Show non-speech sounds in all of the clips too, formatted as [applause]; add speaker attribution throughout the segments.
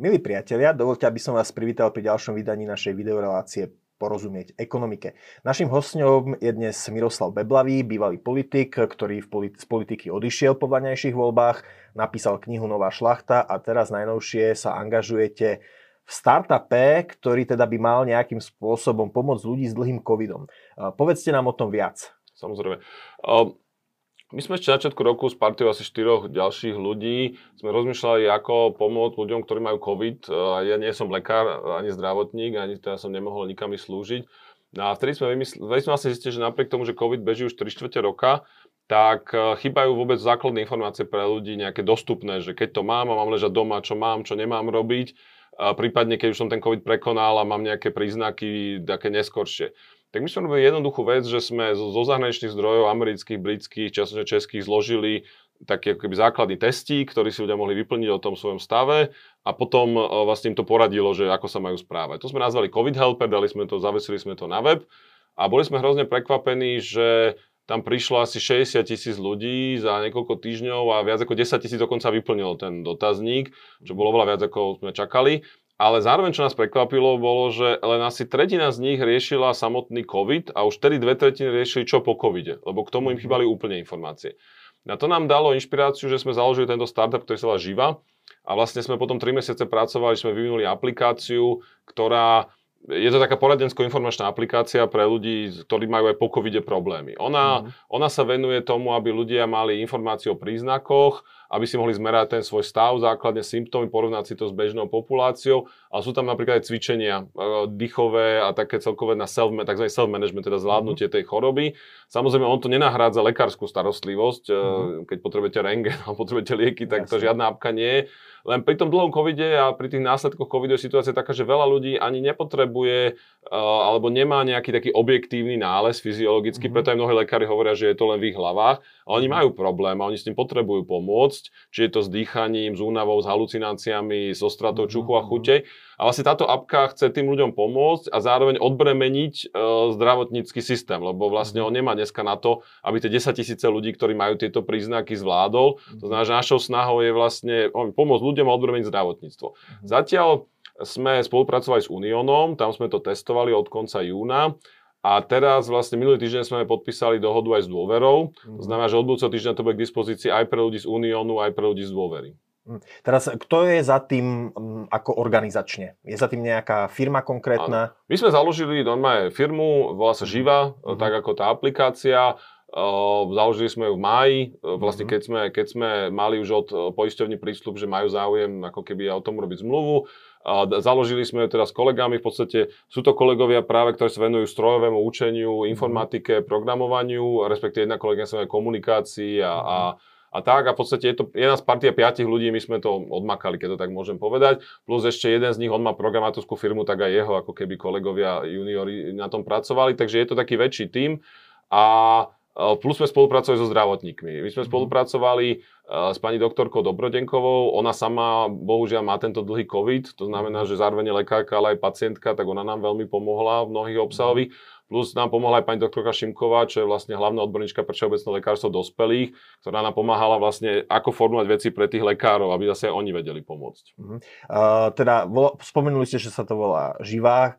Speaker 1: Milí priatelia, dovolte, aby som vás privítal pri ďalšom vydaní našej videorelácie porozumieť ekonomike. Našim hostňom je dnes Miroslav Beblavý, bývalý politik, ktorý v politi- z politiky odišiel po vlaňajších voľbách, napísal knihu Nová šlachta a teraz najnovšie sa angažujete v startupe, ktorý teda by mal nejakým spôsobom pomôcť ľudí s dlhým covidom. Povedzte nám o tom viac.
Speaker 2: Samozrejme. Um my sme ešte začiatku roku s partiou asi štyroch ďalších ľudí sme rozmýšľali, ako pomôcť ľuďom, ktorí majú COVID. Ja nie som lekár, ani zdravotník, ani teda som nemohol nikam slúžiť. No a vtedy sme, vymysl- vtedy sme vlastne zistili, že napriek tomu, že COVID beží už 3 čtvrte roka, tak e, chýbajú vôbec základné informácie pre ľudí nejaké dostupné, že keď to mám a mám ležať doma, čo mám, čo nemám robiť, a prípadne keď už som ten COVID prekonal a mám nejaké príznaky také neskoršie. Tak my sme robili jednoduchú vec, že sme zo, zahraničných zdrojov, amerických, britských, časne českých, zložili taký ako keby základný testík, ktorý si ľudia mohli vyplniť o tom svojom stave a potom e, vlastne im to poradilo, že ako sa majú správať. To sme nazvali COVID Helper, dali sme to, zavesili sme to na web a boli sme hrozne prekvapení, že tam prišlo asi 60 tisíc ľudí za niekoľko týždňov a viac ako 10 tisíc dokonca vyplnilo ten dotazník, čo bolo oveľa viac ako sme čakali. Ale zároveň, čo nás prekvapilo, bolo, že len asi tretina z nich riešila samotný COVID a už tedy dve tretiny riešili čo po COVIDe, lebo k tomu im mhm. chýbali úplne informácie. Na to nám dalo inšpiráciu, že sme založili tento startup, ktorý sa volá Živa a vlastne sme potom 3 mesiace pracovali, sme vyvinuli aplikáciu, ktorá je to taká poradensko-informačná aplikácia pre ľudí, ktorí majú aj po covide problémy. Ona, mm. ona sa venuje tomu, aby ľudia mali informáciu o príznakoch, aby si mohli zmerať ten svoj stav, základne symptómy, porovnať si to s bežnou populáciou. Ale sú tam napríklad aj cvičenia e, dýchové a také celkové na self, tzv. self-management, teda zvládnutie tej choroby. Samozrejme, on to nenahrádza lekárskú starostlivosť. Mm. Keď potrebujete rengen a potrebujete lieky, tak Jasne. to žiadna apka nie je len pri tom dlhom covide a pri tých následkoch covidu je situácia taká, že veľa ľudí ani nepotrebuje uh, alebo nemá nejaký taký objektívny nález fyziologicky, mm-hmm. preto aj mnohí lekári hovoria, že je to len v ich hlavách. A oni mhm. majú problém a oni s tým potrebujú pomôcť, či je to s dýchaním, s únavou, s halucináciami, so stratou mm-hmm. čuchu a chutej. A vlastne táto apka chce tým ľuďom pomôcť a zároveň odbremeniť e, zdravotnícky systém, lebo vlastne on nemá dneska na to, aby tie 10 tisíce ľudí, ktorí majú tieto príznaky, zvládol. To znamená, že našou snahou je vlastne pomôcť ľuďom a odbremeniť zdravotníctvo. Mhm. Zatiaľ sme spolupracovali s Unionom, tam sme to testovali od konca júna. A teraz vlastne minulý týždeň sme podpísali dohodu aj s dôverou. To mhm. znamená, že od budúceho týždňa to bude k dispozícii aj pre ľudí z Uniónu, aj pre ľudí z dôvery.
Speaker 1: Hm. Teraz, kto je za tým ako organizačne? Je za tým nejaká firma konkrétna?
Speaker 2: Ano. My sme založili normálne firmu, volá sa Živa, mm-hmm. tak ako tá aplikácia. Založili sme ju v máji, vlastne mhm. keď sme, keď sme mali už od poisťovní prísľub, že majú záujem ako keby o tom robiť zmluvu. Založili sme ju teda s kolegami, v podstate sú to kolegovia práve, ktorí sa venujú strojovému učeniu, mhm. informatike, programovaniu, respektíve jedna kolegia sa venuje komunikácii a, a a tak. A v podstate je to je nás partia piatich ľudí, my sme to odmakali, keď to tak môžem povedať. Plus ešte jeden z nich, on má programátorskú firmu, tak aj jeho ako keby kolegovia juniori na tom pracovali. Takže je to taký väčší tím. A Plus sme spolupracovali so zdravotníkmi. My sme mhm. spolupracovali s pani doktorkou Dobrodenkovou. Ona sama, bohužiaľ, má tento dlhý COVID. To znamená, mhm. že zároveň lekárka, ale aj pacientka, tak ona nám veľmi pomohla v mnohých obsahových. Plus nám pomohla aj pani doktorka Šimková, čo je vlastne hlavná odborníčka pre všeobecné lekárstvo dospelých, ktorá nám pomáhala vlastne, ako formulovať veci pre tých lekárov, aby zase oni vedeli pomôcť. Uh-huh.
Speaker 1: Uh, teda, spomenuli ste, že sa to volá živá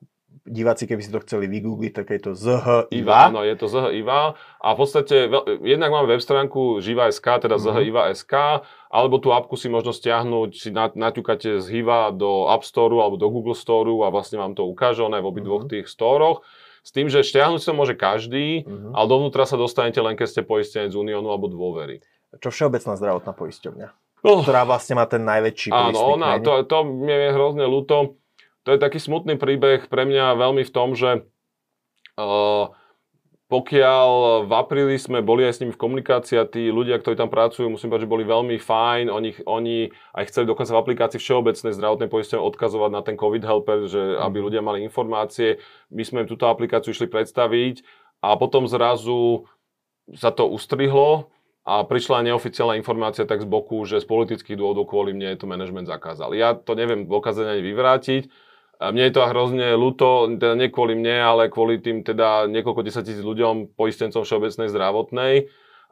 Speaker 1: diváci, keby si to chceli vygoogliť, tak je to ZH
Speaker 2: IVA. Áno, je to ZH IVA. A v podstate, jednak máme web stránku Živa.sk, teda mm-hmm. ZH IVA.sk, alebo tú apku si možno stiahnuť, si naťukate z HIVA do App Store alebo do Google Store a vlastne vám to ukáže, on aj v obidvoch mm-hmm. tých storoch. S tým, že stiahnuť sa môže každý, uh-huh. ale dovnútra sa dostanete len keď ste poistenec z Uniónu alebo dôvery.
Speaker 1: Čo Všeobecná zdravotná poisťovňa? Oh. Ktorá vlastne má ten najväčší
Speaker 2: Áno, ona, to, to mi je hrozne ľúto. To je taký smutný príbeh pre mňa veľmi v tom, že uh, pokiaľ v apríli sme boli aj s nimi v komunikácii a tí ľudia, ktorí tam pracujú, musím povedať, že boli veľmi fajn. Oni, oni aj chceli dokonca v aplikácii všeobecnej zdravotnej poistenie odkazovať na ten COVID Helper, že aby mhm. ľudia mali informácie. My sme im túto aplikáciu išli predstaviť a potom zrazu sa to ustrihlo a prišla neoficiálna informácia tak z boku, že z politických dôvodov kvôli mne to management zakázal. Ja to neviem dokázať ani vyvrátiť, a mne je to hrozne ľúto, teda nie kvôli mne, ale kvôli tým teda niekoľko desať tisíc ľuďom, poistencom všeobecnej zdravotnej.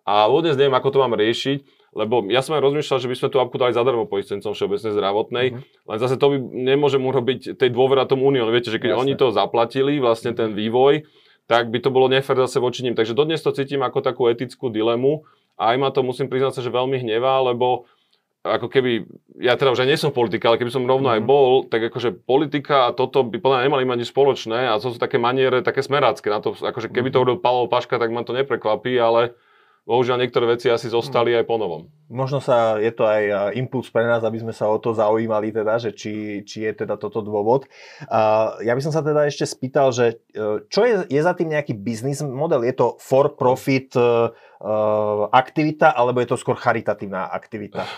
Speaker 2: A vôbec neviem, ako to mám riešiť. lebo ja som aj rozmýšľal, že by sme tú apku dali zadarmo poistencom všeobecnej zdravotnej, mm-hmm. len zase to by nemôžem urobiť tej dôvera tomu Unión. Viete, že keď Jasne. oni to zaplatili, vlastne ten vývoj, tak by to bolo nefér zase voči ním. Takže dodnes to cítim ako takú etickú dilemu a aj ma to musím priznať sa, že veľmi hnevá, lebo ako keby, ja teda už aj nie som politika, ale keby som rovno aj mhm. bol, tak akože politika a toto by podľa nemali mať nič spoločné a to sú také maniere, také smerácké na to, akože keby to mhm. urobil Pavel Paška, tak ma to neprekvapí, ale bohužiaľ niektoré veci asi zostali aj po novom.
Speaker 1: Možno sa, je to aj impuls pre nás, aby sme sa o to zaujímali teda, že či, či je teda toto dôvod. Ja by som sa teda ešte spýtal, že e, čo je, je za tým nejaký biznis model? Je to for profit uh, aktivita, alebo je to skôr charitatívna aktivita?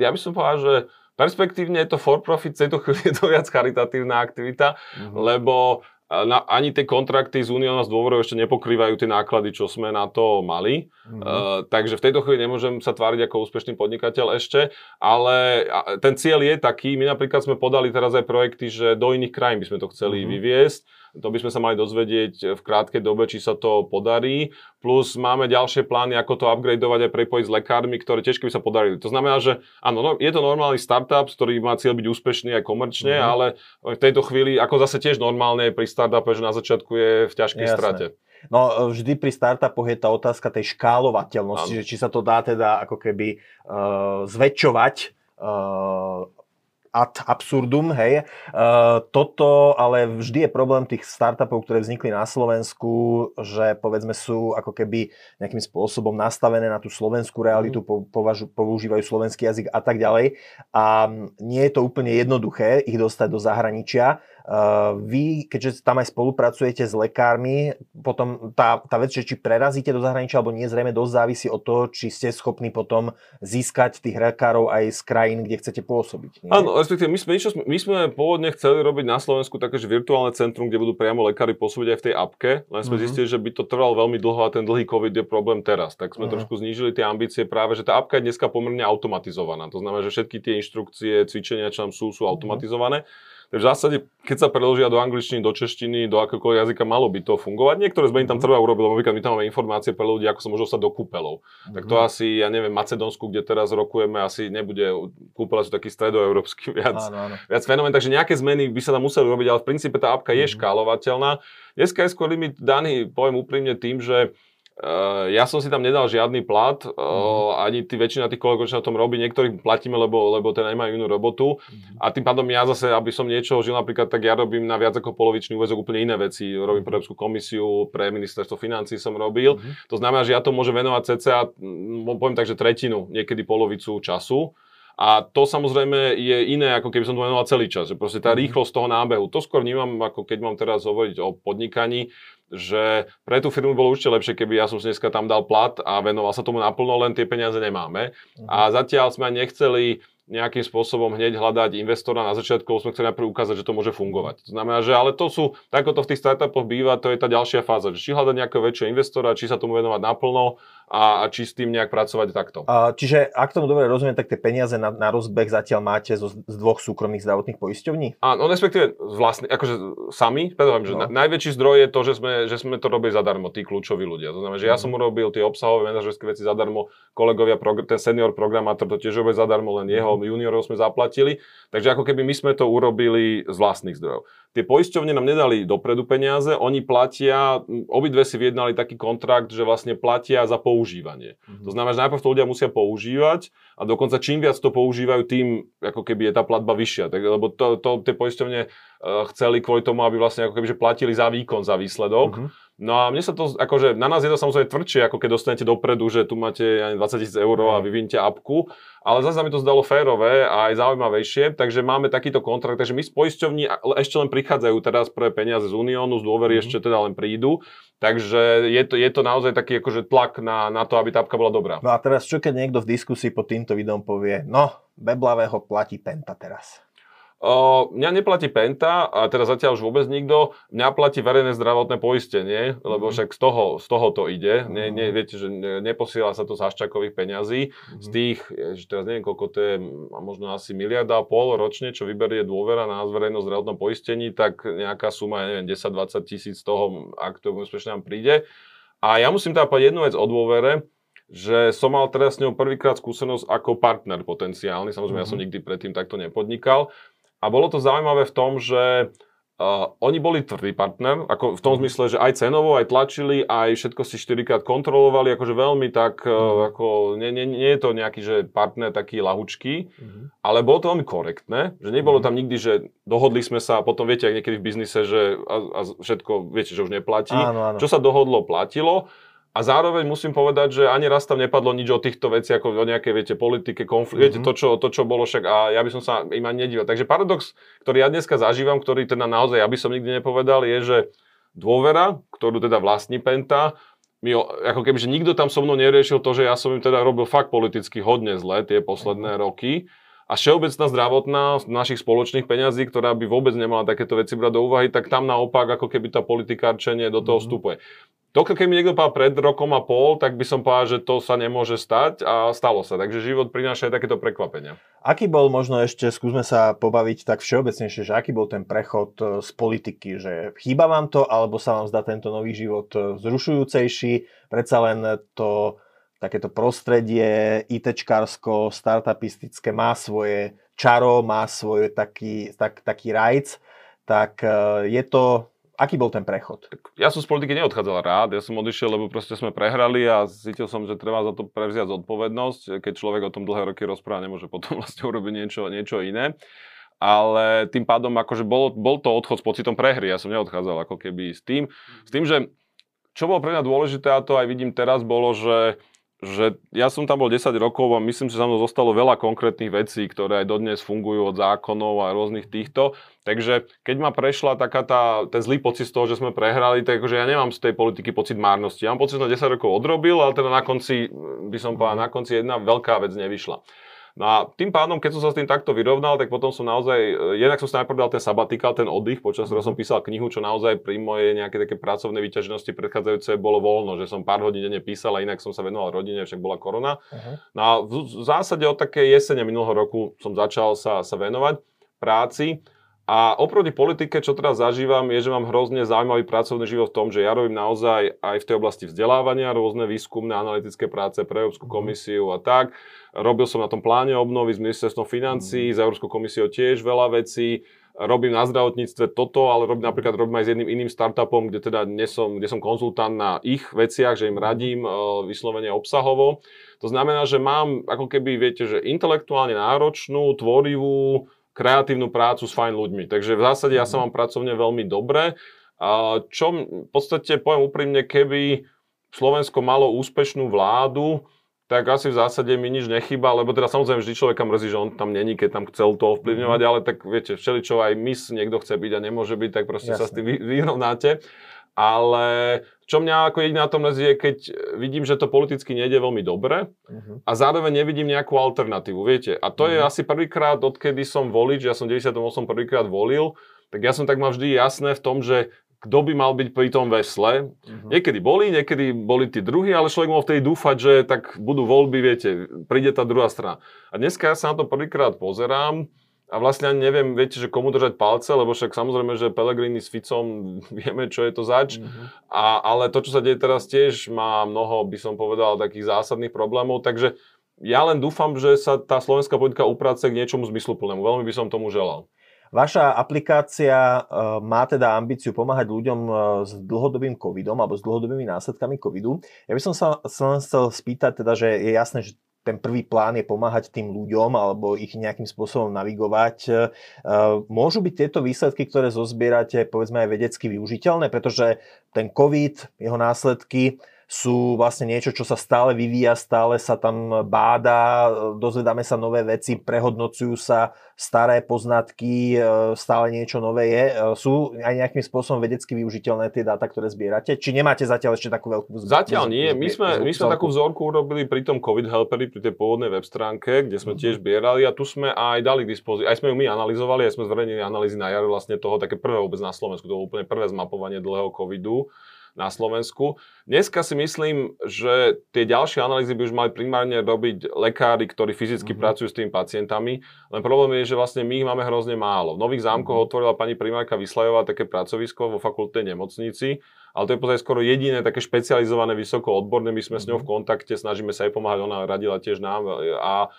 Speaker 2: Ja by som povedal, že perspektívne je to for profit, v tejto chvíli je to viac charitatívna aktivita, uh-huh. lebo na, ani tie kontrakty z Unióna z dôvodov ešte nepokrývajú tie náklady, čo sme na to mali. Mm-hmm. Uh, takže v tejto chvíli nemôžem sa tváriť ako úspešný podnikateľ ešte, ale ten cieľ je taký, my napríklad sme podali teraz aj projekty, že do iných krajín by sme to chceli mm-hmm. vyviesť to by sme sa mali dozvedieť v krátkej dobe, či sa to podarí. Plus máme ďalšie plány, ako to upgradeovať a prepojiť s lekármi, ktoré tiež keby sa podarili. To znamená, že áno, no, je to normálny startup, ktorý má cieľ byť úspešný aj komerčne, mm-hmm. ale v tejto chvíli, ako zase tiež normálne pri startupe, že na začiatku je v ťažkej Jasné. strate.
Speaker 1: No vždy pri startupoch je tá otázka tej škálovateľnosti, ano. že či sa to dá teda ako keby uh, zväčšovať uh, ad absurdum, hej. Uh, toto ale vždy je problém tých startupov, ktoré vznikli na Slovensku, že povedzme sú ako keby nejakým spôsobom nastavené na tú slovenskú realitu, mm. považu, používajú slovenský jazyk a tak ďalej. A nie je to úplne jednoduché ich dostať do zahraničia. Uh, vy, keďže tam aj spolupracujete s lekármi, potom tá, tá vec, že či prerazíte do zahraničia alebo nie, zrejme dosť závisí od toho, či ste schopní potom získať tých lekárov aj z krajín, kde chcete pôsobiť.
Speaker 2: Nie? Áno, respektíve my sme, my sme pôvodne chceli robiť na Slovensku také, že virtuálne centrum, kde budú priamo lekári pôsobiť aj v tej apke, len sme mm-hmm. zistili, že by to trvalo veľmi dlho a ten dlhý COVID je problém teraz. Tak sme mm-hmm. trošku znížili tie ambície práve, že tá apka je dneska pomerne automatizovaná. To znamená, že všetky tie inštrukcie, cvičenia, čo tam sú, sú mhm. automatizované. Mm-hmm v zásade, keď sa preložia do angličtiny, do češtiny, do akékoľvek jazyka, malo by to fungovať. Niektoré zmeny tam mhm. treba urobiť, lebo my tam máme informácie pre ľudí, ako sa môžu dostať do kúpelov. Mm-hmm. Tak to mhm. asi, ja neviem, Macedónsku, kde teraz rokujeme, asi nebude, kúpele sú taký stredoeurópsky [laughs] viac, áno, áno. viac fenomén, takže nejaké zmeny by sa tam museli robiť, ale v princípe tá apka je mm-hmm. škálovateľná. Dneska je skôr limit daný, poviem úprimne, tým, že ja som si tam nedal žiadny plat, mm. ani tí väčšina tých kolegov, čo na tom robí, niektorých platíme, lebo, lebo ten nemajú inú robotu. Mm. A tým pádom ja zase, aby som niečo žil napríklad, tak ja robím na viac ako polovičný úvezok úplne iné veci. Robím pre Európsku komisiu, pre ministerstvo financí som robil. Mm. To znamená, že ja to môžem venovať cca, poviem tak, že tretinu, niekedy polovicu času. A to samozrejme je iné, ako keby som to venoval celý čas. Že proste tá mhm. rýchlosť toho nábehu. To skôr vnímam, ako keď mám teraz hovoriť o podnikaní, že pre tú firmu bolo určite lepšie, keby ja som si dneska tam dal plat a venoval sa tomu naplno, len tie peniaze nemáme. Uh-huh. A zatiaľ sme nechceli nejakým spôsobom hneď hľadať investora na začiatku, sme chceli najprv ukázať, že to môže fungovať. To znamená, že ale to sú, tak to v tých startupoch býva, to je tá ďalšia fáza, že či hľadať nejakého väčšieho investora, či sa tomu venovať naplno a, a či s tým nejak pracovať takto.
Speaker 1: A, čiže ak tomu dobre rozumiem, tak tie peniaze na, na rozbeh zatiaľ máte zo, z dvoch súkromných zdravotných poisťovní?
Speaker 2: Áno, respektíve vlastne, akože sami, poviem, že no. na, najväčší zdroj je to, že sme, že sme to robili zadarmo, tí kľúčoví ľudia. To znamená, že ja mhm. som urobil tie obsahové manažerské veci zadarmo, kolegovia, ten senior programátor to tiež robil zadarmo, len jeho mm. juniorov sme zaplatili. Takže ako keby my sme to urobili z vlastných zdrojov. Tie poisťovne nám nedali dopredu peniaze, oni platia, obidve si vyjednali taký kontrakt, že vlastne platia za používanie. Mm-hmm. To znamená, že najprv to ľudia musia používať a dokonca čím viac to používajú, tým ako keby je tá platba vyššia. Tak, lebo to, to tie poisťovne uh, chceli kvôli tomu, aby vlastne ako keby že platili za výkon, za výsledok. Mm-hmm. No a mne sa to, akože na nás je to samozrejme tvrdšie, ako keď dostanete dopredu, že tu máte 20 tisíc eur a vyvinete apku, ale zase mi to zdalo férové a aj zaujímavejšie, takže máme takýto kontrakt, takže my z poisťovní ešte len prichádzajú teraz pre peniaze z Uniónu, z dôvery mm-hmm. ešte teda len prídu, takže je to, je to naozaj taký akože tlak na, na to, aby tá apka bola dobrá.
Speaker 1: No a teraz čo keď niekto v diskusii pod týmto videom povie, no, Beblavého platí Penta teraz.
Speaker 2: Mňa neplatí Penta, a teda zatiaľ už vôbec nikto, mňa platí verejné zdravotné poistenie, lebo mhm. však z toho, z toho to ide. Nie, mhm. viete, že neposiela sa to z Haščakových peňazí, z tých, že teraz neviem koľko to je, možno asi miliarda a pol ročne, čo vyberie dôvera na verejnom zdravotnom poistení, tak nejaká suma, ja neviem, 10-20 tisíc z toho, ak to úspešne nám príde. A ja musím teda povedať jednu vec o dôvere, že som mal teraz s ňou prvýkrát skúsenosť ako partner potenciálny, samozrejme mm-hmm. ja som mhm. nikdy predtým takto nepodnikal. A bolo to zaujímavé v tom, že Uh, oni boli tvrdý partner, ako v tom mhm. zmysle, že aj cenovo, aj tlačili, aj všetko si štyrikrát kontrolovali, akože veľmi tak, uh, ako, nie, nie, nie je to nejaký, že partner taký lahučký, uh-huh. ale bolo to veľmi korektné, že nebolo uh-huh. tam nikdy, že dohodli sme sa, a potom viete, ak niekedy v biznise, že a, a všetko, viete, že už neplatí. Áno, áno. Čo sa dohodlo, platilo. A zároveň musím povedať, že ani raz tam nepadlo nič o týchto veciach, ako o nejakej, viete, politike, konflikt, mm-hmm. viete, to čo, to, čo bolo však a ja by som sa im ani nedíval. Takže paradox, ktorý ja dneska zažívam, ktorý teda naozaj ja by som nikdy nepovedal, je, že dôvera, ktorú teda vlastní Penta, mi, ako keby, že nikto tam so mnou neriešil to, že ja som im teda robil fakt politicky hodne zle tie posledné mm-hmm. roky. A všeobecná zdravotná našich spoločných peňazí, ktorá by vôbec nemala takéto veci brať do úvahy, tak tam naopak ako keby tá politikárčenie do toho mm-hmm. vstupuje. To, keď mi niekto povedal pred rokom a pol, tak by som povedal, že to sa nemôže stať a stalo sa. Takže život prináša aj takéto prekvapenia.
Speaker 1: Aký bol možno ešte, skúsme sa pobaviť tak všeobecnejšie, že aký bol ten prechod e, z politiky, že chýba vám to, alebo sa vám zdá tento nový život e, zrušujúcejší, predsa len to takéto prostredie ITčkársko, startupistické má svoje čaro, má svoj taký, tak, taký rajc, tak e, je to Aký bol ten prechod?
Speaker 2: Ja som z politiky neodchádzal rád, ja som odišiel, lebo proste sme prehrali a cítil som, že treba za to prevziať zodpovednosť. Keď človek o tom dlhé roky rozpráva, nemôže potom [laughs] vlastne urobiť niečo, niečo iné. Ale tým pádom akože bol, bol to odchod s pocitom prehry, ja som neodchádzal ako keby s tým. S tým, že čo bolo pre mňa dôležité, a to aj vidím teraz, bolo, že že ja som tam bol 10 rokov a myslím, že sa mnou zostalo veľa konkrétnych vecí, ktoré aj dodnes fungujú od zákonov a rôznych týchto. Takže keď ma prešla taká tá, ten zlý pocit z toho, že sme prehrali, tak akože ja nemám z tej politiky pocit márnosti. Ja mám pocit, že som 10 rokov odrobil, ale teda na konci, by som povedal, na konci jedna veľká vec nevyšla. No a tým pádom, keď som sa s tým takto vyrovnal, tak potom som naozaj, eh, jednak som si najprv dal ten sabatikal, ten oddych, počas ktorého som písal knihu, čo naozaj pri mojej nejaké také pracovnej vyťaženosti predchádzajúce bolo voľno, že som pár hodín denne písal a inak som sa venoval rodine, však bola korona. Uh-huh. No a v, v zásade od takej jesene minulého roku som začal sa, sa venovať práci. A oproti politike, čo teraz zažívam, je, že mám hrozne zaujímavý pracovný život v tom, že ja robím naozaj aj v tej oblasti vzdelávania rôzne výskumné analytické práce pre Európsku mhm. komisiu a tak. Robil som na tom pláne obnovy s ministerstvom financí, mm. s Európskou komisiou tiež veľa vecí. Robím na zdravotníctve toto, ale robím, napríklad robím aj s jedným iným startupom, kde teda som, kde som konzultant na ich veciach, že im radím uh, vyslovene obsahovo. To znamená, že mám ako keby, viete, že intelektuálne náročnú, tvorivú, kreatívnu prácu s fajn ľuďmi. Takže v zásade ja sa mám pracovne veľmi dobre. A čo v podstate poviem úprimne, keby Slovensko malo úspešnú vládu, tak asi v zásade mi nič nechýba, lebo teda samozrejme vždy človeka mrzí, že on tam není, keď tam chcel to ovplyvňovať, mm-hmm. ale tak viete, všeličo aj mis niekto chce byť a nemôže byť, tak proste Jasne. sa s tým vyrovnáte. Ale čo mňa ako jediná tom je, keď vidím, že to politicky nejde veľmi dobre uh-huh. a zároveň nevidím nejakú alternatívu, viete. A to uh-huh. je mhm. asi prvýkrát, odkedy som volič, ja som 98 prvýkrát volil, tak ja som tak mal vždy jasné v tom, že kto by mal byť pri tom vesle. Uh-huh. Niekedy boli, niekedy boli tí druhí, ale človek mohol vtedy dúfať, že tak budú voľby, viete, príde tá druhá strana. A dneska ja sa na to prvýkrát pozerám, a vlastne ani neviem, viete, že komu držať palce, lebo však samozrejme, že Pellegrini s Ficom [laughs] vieme, čo je to zač. Mm-hmm. A, ale to, čo sa deje teraz tiež, má mnoho, by som povedal, takých zásadných problémov. Takže ja len dúfam, že sa tá slovenská politika uprace k niečomu zmysluplnému. Veľmi by som tomu želal.
Speaker 1: Vaša aplikácia uh, má teda ambíciu pomáhať ľuďom uh, s dlhodobým covidom alebo s dlhodobými následkami covidu. Ja by som sa, sa chcel spýtať, teda, že je jasné, že ten prvý plán je pomáhať tým ľuďom alebo ich nejakým spôsobom navigovať. E, môžu byť tieto výsledky, ktoré zozbierate, povedzme aj vedecky využiteľné, pretože ten COVID, jeho následky, sú vlastne niečo, čo sa stále vyvíja, stále sa tam báda, dozvedáme sa nové veci, prehodnocujú sa staré poznatky, e, stále niečo nové je. E, sú aj nejakým spôsobom vedecky využiteľné tie dáta, ktoré zbierate? Či nemáte zatiaľ ešte takú veľkú
Speaker 2: vzorku? Zatiaľ nie. My sme, my sme takú vzorku urobili pri tom COVID Helperi, pri tej pôvodnej web stránke, kde sme tiež zbierali a tu sme aj dali k dispozícii. Aj sme ju my analyzovali, aj sme zverejnili analýzy na jar vlastne toho také prvé vôbec na Slovensku. To bolo úplne prvé zmapovanie dlhého covidu na Slovensku. Dneska si myslím, že tie ďalšie analýzy by už mali primárne robiť lekári, ktorí fyzicky mm-hmm. pracujú s tými pacientami, len problém je, že vlastne my ich máme hrozne málo. V Nových zámkoch mm-hmm. otvorila pani primárka Vyslajová také pracovisko vo fakultnej nemocnici ale to je pozaj skoro jediné také špecializované, vysoko odborné, my sme mm-hmm. s ňou v mhm. kontakte, snažíme sa jej pomáhať, ona radila tiež nám a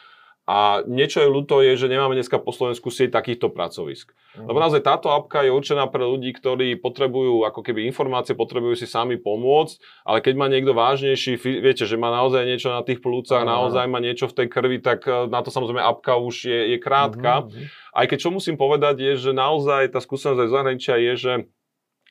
Speaker 2: a niečo je ľúto je, že nemáme dneska po Slovensku sieť takýchto pracovisk. Mm. Lebo naozaj táto apka je určená pre ľudí, ktorí potrebujú ako keby informácie, potrebujú si sami pomôcť, ale keď má niekto vážnejší, viete, že má naozaj niečo na tých plúcach, mm. naozaj má niečo v tej krvi, tak e, na to samozrejme apka už je, je krátka. Mm. Aj keď čo musím povedať je, že naozaj tá skúsenosť aj zahraničia je, že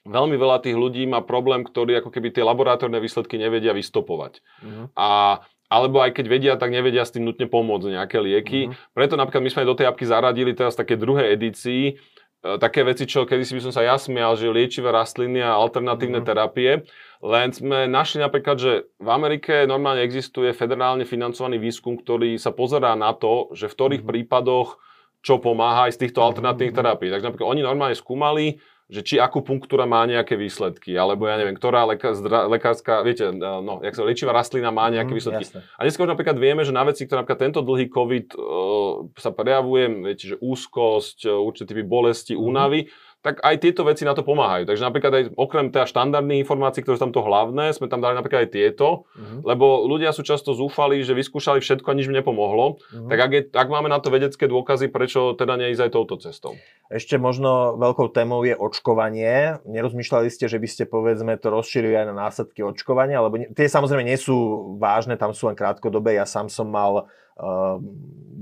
Speaker 2: veľmi veľa tých ľudí má problém, ktorý ako keby tie laboratórne výsledky nevedia vystopovať. Mm. A alebo aj keď vedia, tak nevedia s tým nutne pomôcť nejaké lieky. Mm-hmm. Preto napríklad my sme do tej apky zaradili teraz také druhé edícii, e, také veci, čo kedysi by som sa ja smial, že liečivé rastliny a alternatívne mm-hmm. terapie. Len sme našli napríklad, že v Amerike normálne existuje federálne financovaný výskum, ktorý sa pozerá na to, že v ktorých mm-hmm. prípadoch čo pomáha aj z týchto alternatívnych mm-hmm. terapií. Takže napríklad oni normálne skúmali, že či akupunktúra má nejaké výsledky, alebo ja neviem, ktorá zdra, lekárska, viete, no, jak sa liečivá rastlina má nejaké mm, výsledky. Jasne. A dnes už napríklad vieme, že na veci, ktoré napríklad tento dlhý COVID uh, sa prejavuje, viete, že úzkosť, určité typy bolesti, únavy, mm tak aj tieto veci na to pomáhajú. Takže napríklad aj okrem teda štandardných informácií, ktoré sú tam to hlavné, sme tam dali napríklad aj tieto, uh-huh. lebo ľudia sú často zúfali, že vyskúšali všetko a nič mi nepomohlo. Uh-huh. Tak ak, je, ak máme na to vedecké dôkazy, prečo teda neísť aj touto cestou?
Speaker 1: Ešte možno veľkou témou je očkovanie. Nerozmýšľali ste, že by ste povedzme to rozšírili aj na následky očkovania, lebo tie samozrejme nie sú vážne, tam sú len krátkodobé. Ja sám som mal uh,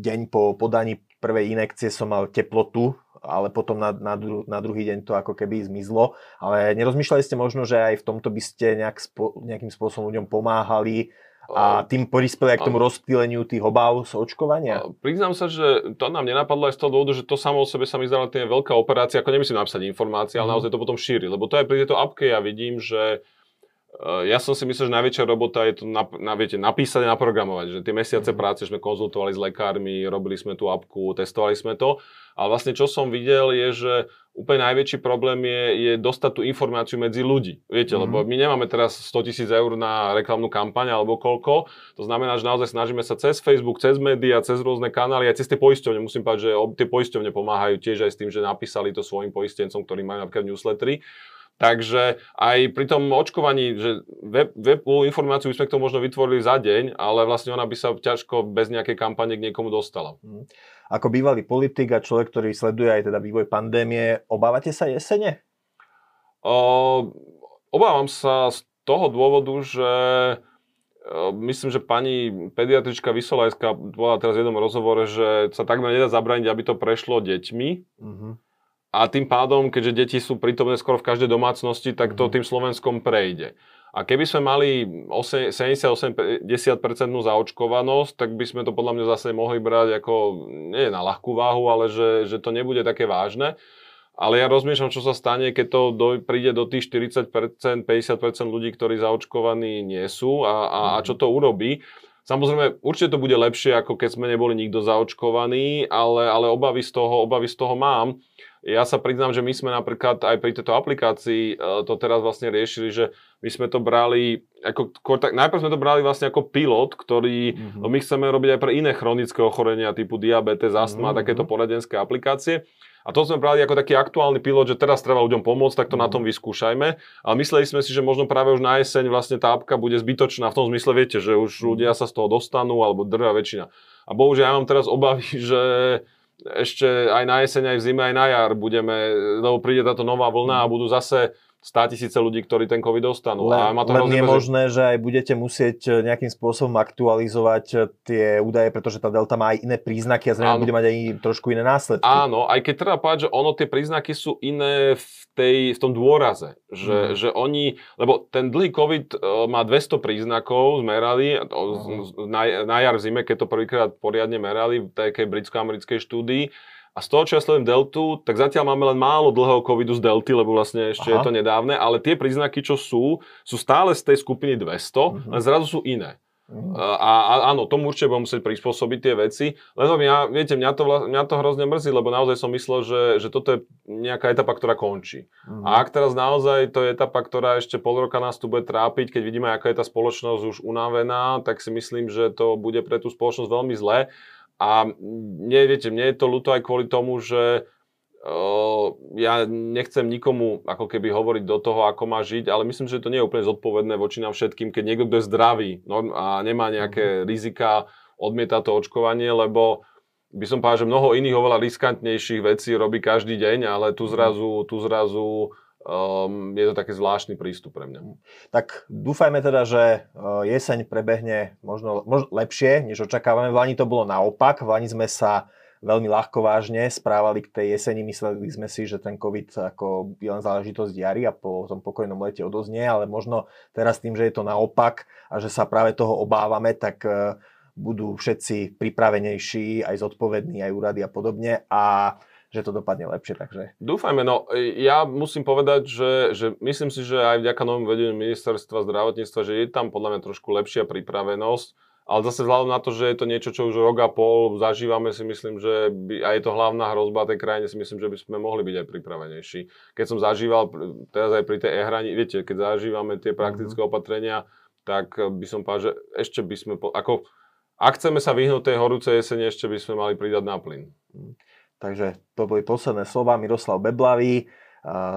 Speaker 1: deň po podaní prvej inekcie som mal teplotu ale potom na, na, dru, na druhý deň to ako keby zmizlo. Ale nerozmýšľali ste možno, že aj v tomto by ste nejak spo, nejakým spôsobom ľuďom pomáhali a tým prispeli aj k tomu rozptýleniu tých obáv z očkovania?
Speaker 2: Priznám sa, že to nám nenapadlo aj z toho dôvodu, že to samo o sebe sa mi zdala tým veľká operácia, ako nemyslím napísať informácie, ale mm. naozaj to potom šíri. Lebo to aj pri tejto appke ja vidím, že ja som si myslel, že najväčšia robota je to na, na, viete, napísať a naprogramovať. Že tie mesiace mm. práce sme konzultovali s lekármi, robili sme tú apku, testovali sme to. Ale vlastne čo som videl je, že úplne najväčší problém je, je dostať tú informáciu medzi ľudí. Viete, mm. lebo my nemáme teraz 100 tisíc eur na reklamnú kampaň alebo koľko. To znamená, že naozaj snažíme sa cez Facebook, cez médiá, cez rôzne kanály, aj cez tie poisťovne. Musím povedať, že tie poisťovne pomáhajú tiež aj s tým, že napísali to svojim poistencom, ktorí majú napríklad newslettery. Takže aj pri tom očkovaní, že web, webovú informáciu by sme k tomu možno vytvorili za deň, ale vlastne ona by sa ťažko bez nejakej kampane k niekomu dostala. Mhm.
Speaker 1: Ako bývalý politik a človek, ktorý sleduje aj teda vývoj pandémie, obávate sa jesene?
Speaker 2: O, obávam sa z toho dôvodu, že myslím, že pani pediatrička Vysolajská bola teraz v jednom rozhovore, že sa takmer nedá zabrániť, aby to prešlo deťmi. Uh-huh a tým pádom, keďže deti sú prítomné skoro v každej domácnosti, tak to mhm. tým Slovenskom prejde. A keby sme mali 70-80% zaočkovanosť, tak by sme to podľa mňa zase mohli brať ako, nie na ľahkú váhu, ale že, že to nebude také vážne. Ale ja rozmýšľam, čo sa stane, keď to do, príde do tých 40%, 50% ľudí, ktorí zaočkovaní nie sú a, a, a čo to urobí. Samozrejme, určite to bude lepšie, ako keď sme neboli nikto zaočkovaný, ale, ale obavy, z toho, obavy z toho mám. Ja sa priznám, že my sme napríklad aj pri tejto aplikácii e, to teraz vlastne riešili, že my sme to brali, ako, tak, najprv sme to brali vlastne ako pilot, ktorý, mm-hmm. my chceme robiť aj pre iné chronické ochorenia typu diabetes, astma, mm-hmm. takéto poradenské aplikácie. A to sme brali ako taký aktuálny pilot, že teraz treba ľuďom pomôcť, tak to mm. na tom vyskúšajme. Ale mysleli sme si, že možno práve už na jeseň vlastne tá apka bude zbytočná v tom zmysle, viete, že už mm. ľudia sa z toho dostanú, alebo drvá väčšina. A bohužiaľ ja mám teraz obavy, [laughs] že ešte aj na jeseň, aj v zime, aj na jar budeme, lebo príde táto nová vlna a budú zase 100 tisíce ľudí, ktorí ten COVID dostanú.
Speaker 1: Len, a má to len je možné, že aj budete musieť e, nejakým spôsobom aktualizovať e, tie údaje, pretože tá delta má aj iné príznaky a zrejme bude mať aj trošku iné následky.
Speaker 2: Áno, aj keď treba povedať, že ono tie príznaky sú iné v, tej, v tom dôraze. Že, mm. že oni, lebo ten dlhý COVID e, má 200 príznakov, zmerali mm. na, na jar v zime, keď to prvýkrát poriadne merali v takej britsko-americkej štúdii a z toho, čo ja sledujem deltu, tak zatiaľ máme len málo dlhého covidu z delty, lebo vlastne ešte Aha. je to nedávne, ale tie príznaky, čo sú, sú stále z tej skupiny 200, uh-huh. len zrazu sú iné. Uh-huh. A, a áno, tomu určite budem musieť prispôsobiť tie veci. Len ja, viete, mňa to, mňa to hrozne mrzí, lebo naozaj som myslel, že, že toto je nejaká etapa, ktorá končí. Uh-huh. A ak teraz naozaj to je etapa, ktorá ešte pol roka nás tu bude trápiť, keď vidíme, aká je tá spoločnosť už unavená, tak si myslím, že to bude pre tú spoločnosť veľmi zlé. A mne, viete, mne je to ľúto aj kvôli tomu, že ja nechcem nikomu ako keby hovoriť do toho, ako má žiť, ale myslím, že to nie je úplne zodpovedné voči nám všetkým, keď niekto, kto je zdravý a nemá nejaké mhm. rizika, odmieta to očkovanie, lebo by som povedal, že mnoho iných oveľa riskantnejších vecí robí každý deň, ale tu mhm. zrazu, tu zrazu um, je to taký zvláštny prístup pre mňa.
Speaker 1: Tak dúfajme teda, že uh, jeseň prebehne možno, možno lepšie, než očakávame. V Lani to bolo naopak. V Lani sme sa veľmi ľahko vážne správali k tej jeseni. Mysleli sme si, že ten COVID ako je len záležitosť jary a po tom pokojnom lete odoznie, ale možno teraz tým, že je to naopak a že sa práve toho obávame, tak e, budú všetci pripravenejší, aj zodpovední, aj úrady a podobne a že to dopadne lepšie. Takže...
Speaker 2: Dúfajme, no ja musím povedať, že, že myslím si, že aj vďaka novom vedeniu ministerstva zdravotníctva, že je tam podľa mňa trošku lepšia pripravenosť ale zase vzhľadom na to, že je to niečo, čo už rok a pol zažívame, si myslím, že by, a je to hlavná hrozba tej krajine, si myslím, že by sme mohli byť aj pripravenejší. Keď som zažíval, teraz aj pri tej e-hrani, viete, keď zažívame tie praktické mm-hmm. opatrenia, tak by som povedal, že ešte by sme, ako, ak chceme sa vyhnúť tej horúcej jesene, ešte by sme mali pridať na plyn.
Speaker 1: Takže to boli posledné slova Miroslav Beblavý,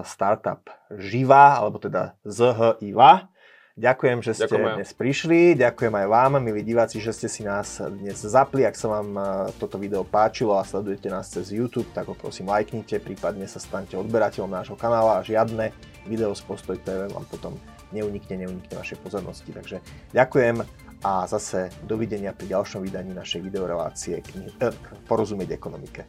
Speaker 1: startup Živa, alebo teda ZHIVA. Ďakujem, že ste Ďakujem. dnes prišli. Ďakujem aj vám, milí diváci, že ste si nás dnes zapli. Ak sa vám e, toto video páčilo a sledujete nás cez YouTube, tak ho prosím lajknite, prípadne sa stante odberateľom nášho kanála a žiadne video z Postoj TV vám potom neunikne, neunikne vašej pozornosti. Takže ďakujem a zase dovidenia pri ďalšom vydaní našej videorelácie knih- eh, Porozumieť ekonomike.